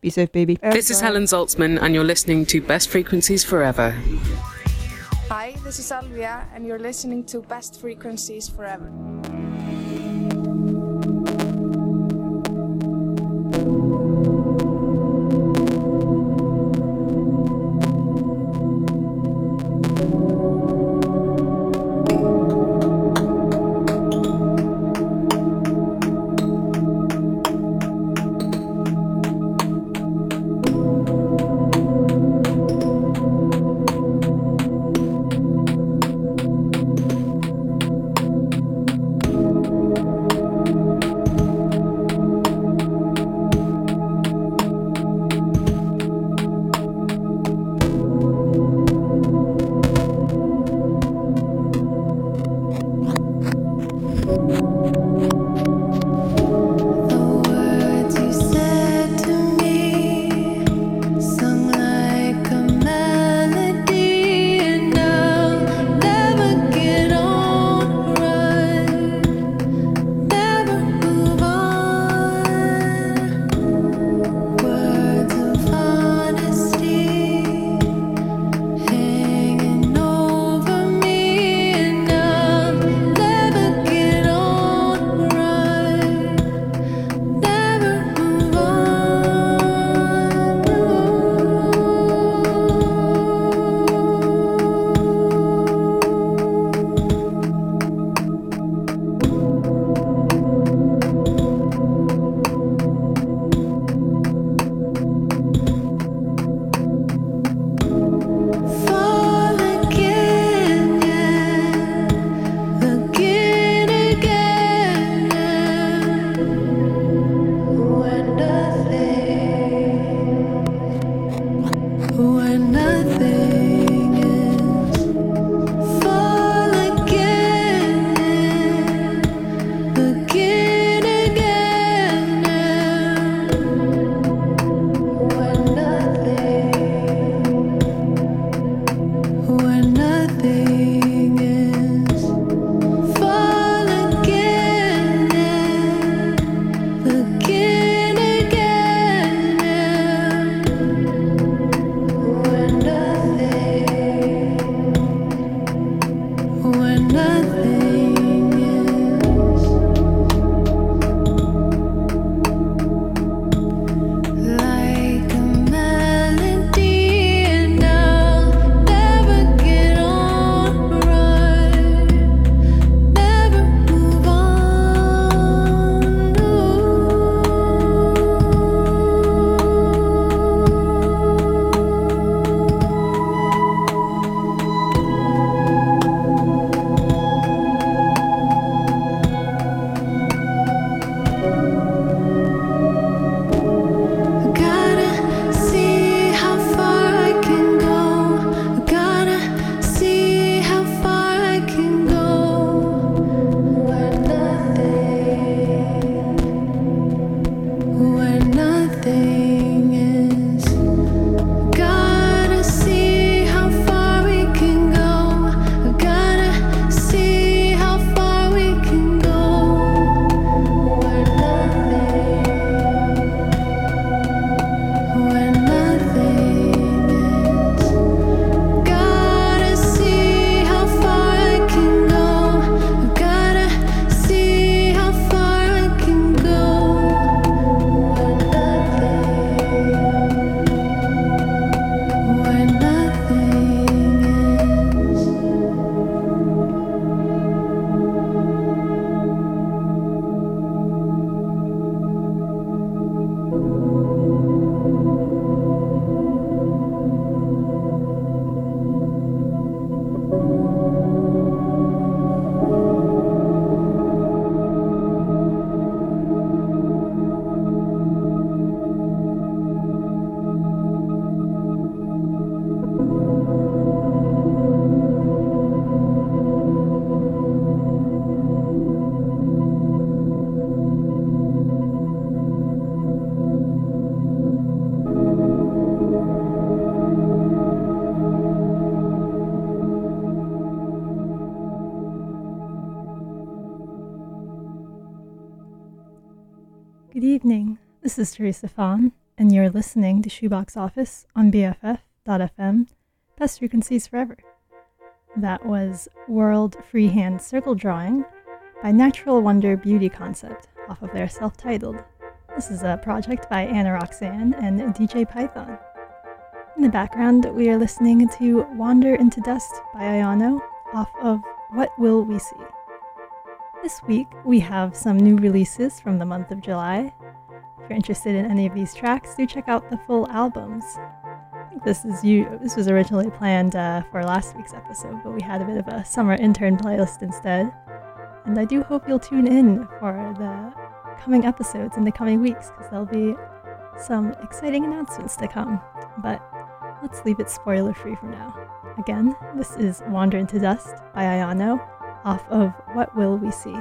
Be safe, baby. This is Helen Zaltzman, and you're listening to Best Frequencies Forever. Hi, this is Alvia, and you're listening to Best Frequencies Forever. This is Teresa Fawn. and you're listening to Shoebox Office on BFF.fm, Best Frequencies Forever. That was World Freehand Circle Drawing by Natural Wonder Beauty Concept off of their self titled. This is a project by Ana Roxanne and DJ Python. In the background, we are listening to Wander into Dust by iANO off of What Will We See? This week, we have some new releases from the month of July. If you're interested in any of these tracks, do check out the full albums. This is you. This was originally planned uh, for last week's episode, but we had a bit of a summer intern playlist instead. And I do hope you'll tune in for the coming episodes in the coming weeks, because there'll be some exciting announcements to come. But let's leave it spoiler free for now. Again, this is Wander into Dust by iANO off of What Will We See?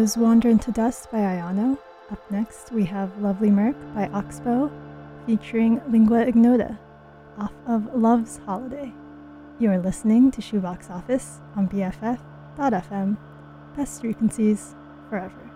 Was Wander into Dust by iANO. Up next, we have Lovely Murk by Oxbow, featuring Lingua Ignota, off of Love's Holiday. You're listening to Shoebox Office on BFF.fm. Best frequencies forever.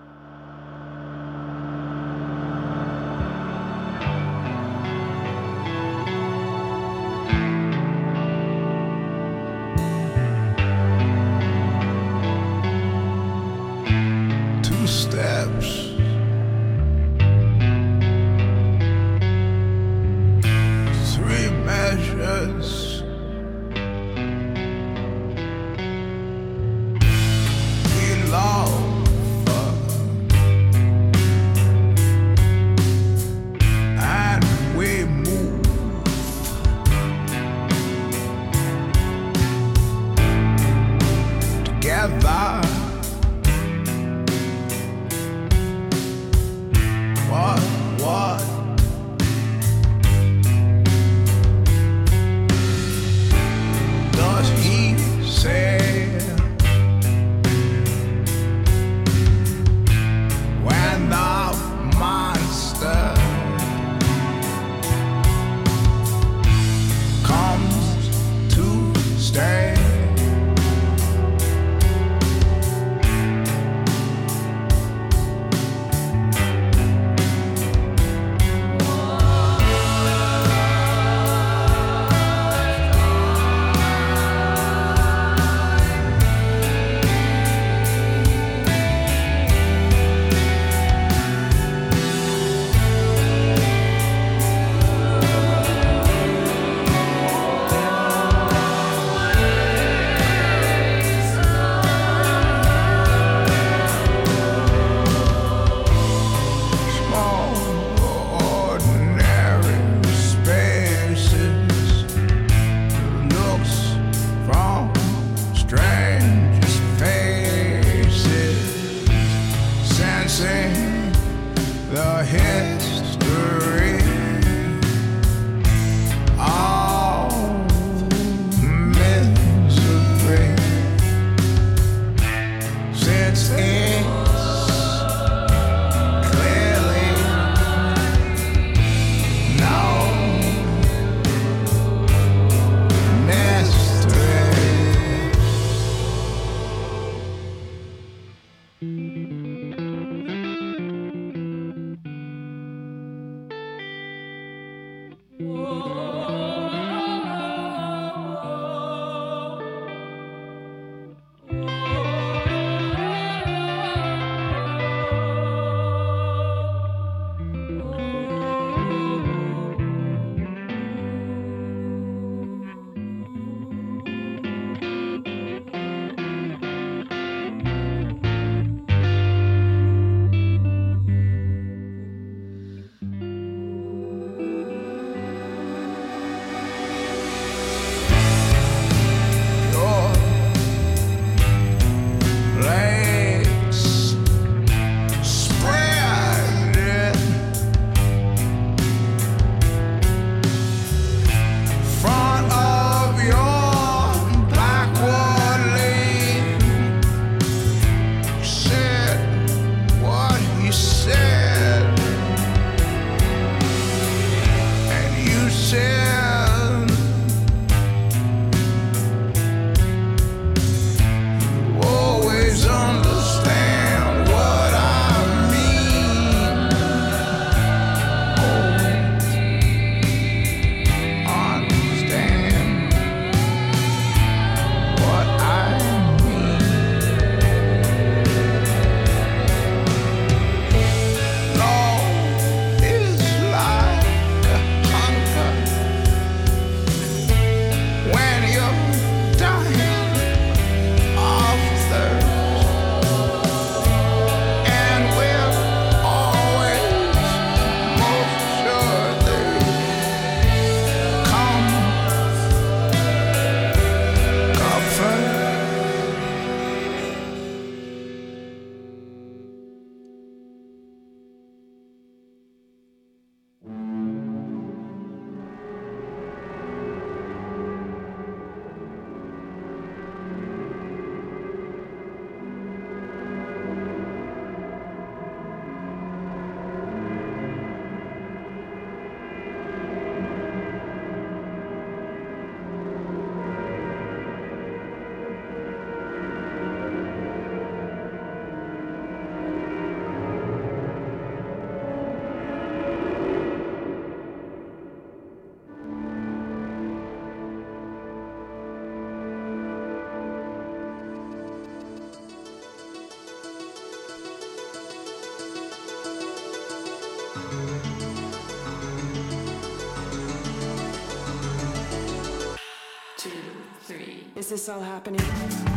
Is this all happening?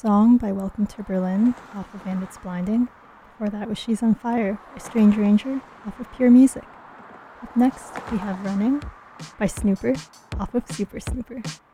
Song by Welcome to Berlin off of And It's Blinding. Before that was She's on Fire by Strange Ranger off of Pure Music. Up next, we have Running by Snõõper off of Super Snõõper.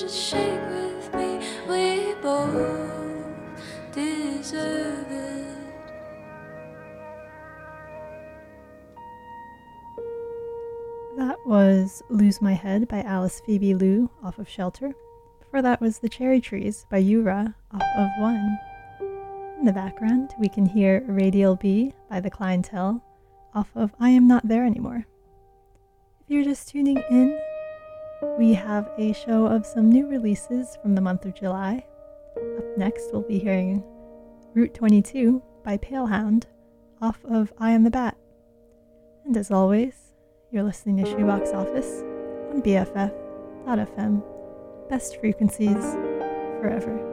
just shake with me. We both deserve it. That was Lose My Head by Alice Phoebe Lou off of Shelter. Before that was The Cherry Trees by youra off of One. In the background, we can hear Radial B by The Clientele off of I Am Not There Anymore. If you're just tuning in, we have a show of some new releases from the month of July. Up next, we'll be hearing Route 22 by Palehound off of *Eye on the Bat. And as always, you're listening to Shoebox Office on BFF.fm. Best frequencies forever.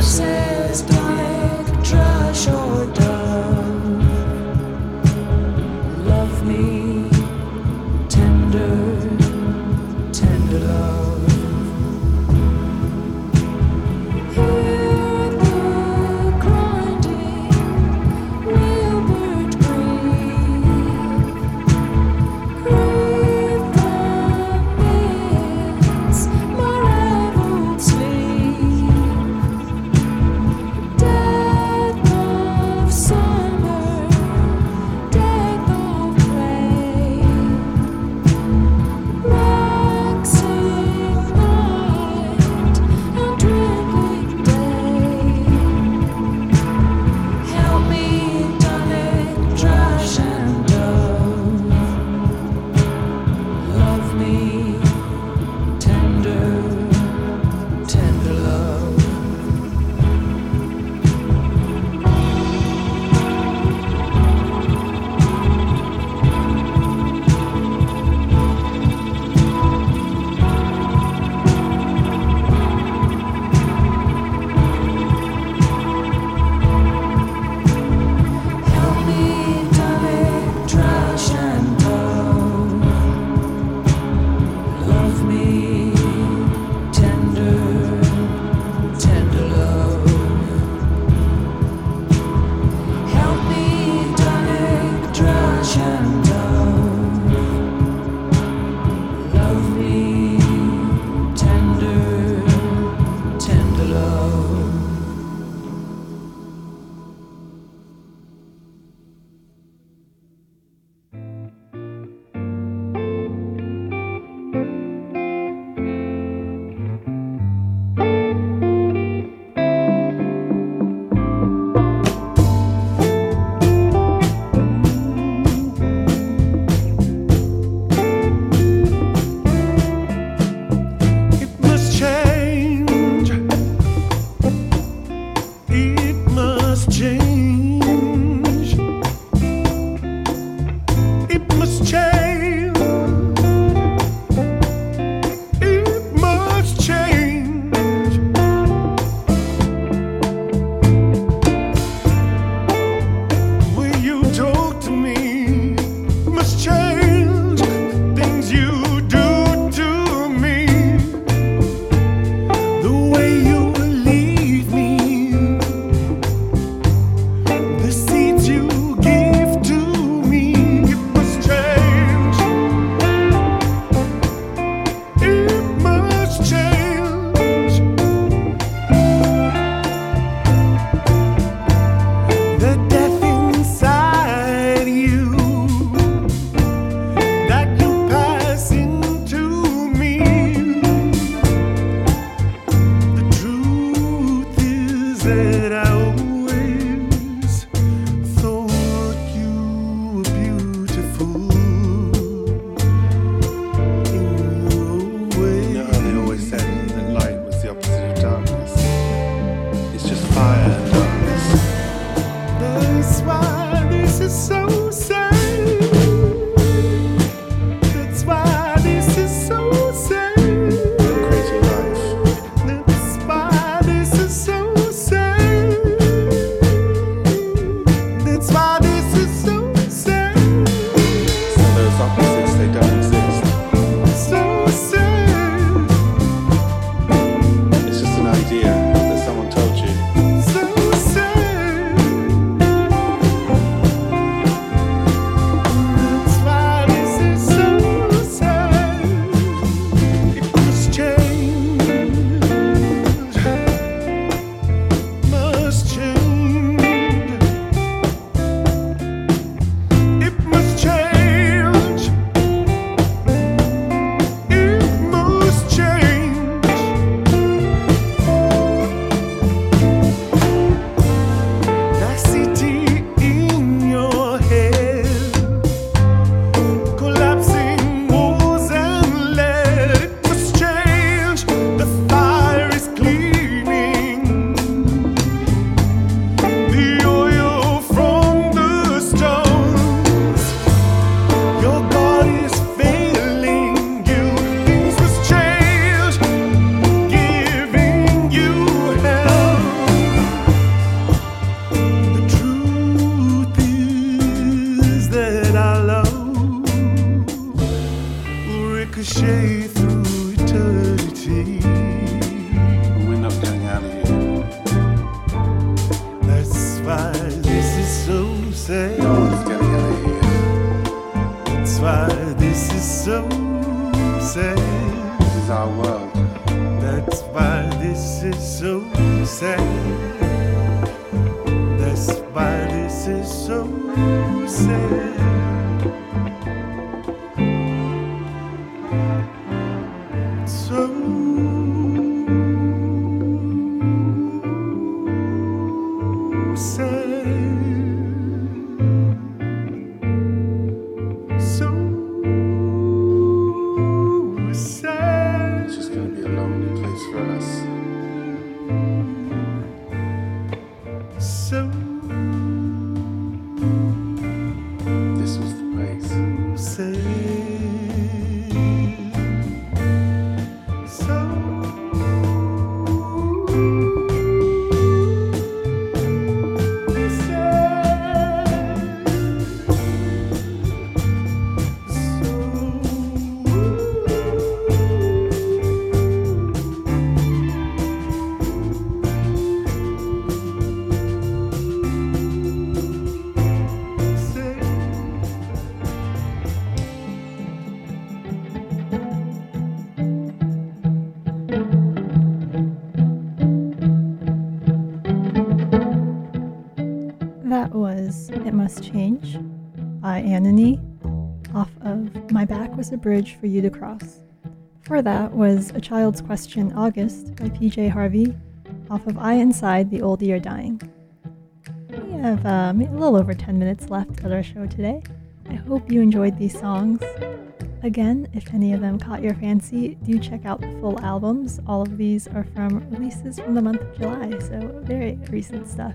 Washes It Must Change by ANOHNI off of My Back Was a Bridge for You to Cross. Before that was A Child's Question August by PJ Harvey off of I Inside the Old Year Dying. We have um, a little over 10 minutes left at our show today. I hope you enjoyed these songs. Again, if any of them caught your fancy, do check out the full albums. All of these are from releases from the month of July, so very recent stuff.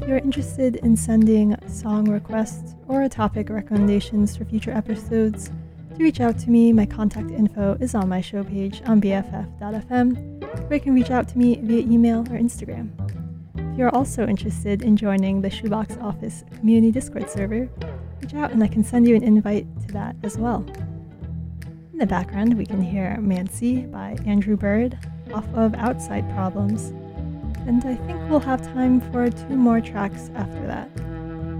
If you're interested in sending song requests or topic recommendations for future episodes, do reach out to me. My contact info is on my show page on BFF.fm, or you can reach out to me via email or Instagram. If you're also interested in joining the Shoebox Office Community Discord server, reach out and I can send you an invite to that as well. In the background, we can hear Mancy by Andrew Bird off of Outside Problems. And I think we'll have time for two more tracks after that.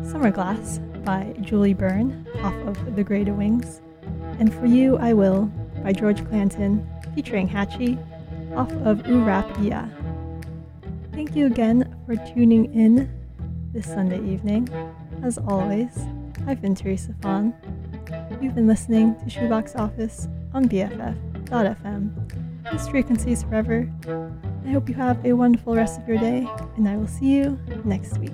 Summer Glass by Julie Byrne off of The Greater Wings. And For You I Will by George Clanton featuring Hatchie off of Ooh Rap I Ya. Thank you again for tuning in this Sunday evening. As always, I've been Teresa Fawn. You've been listening to Shoebox Office on BFF.fm. This frequencies forever. I hope you have a wonderful rest of your day, and I will see you next week.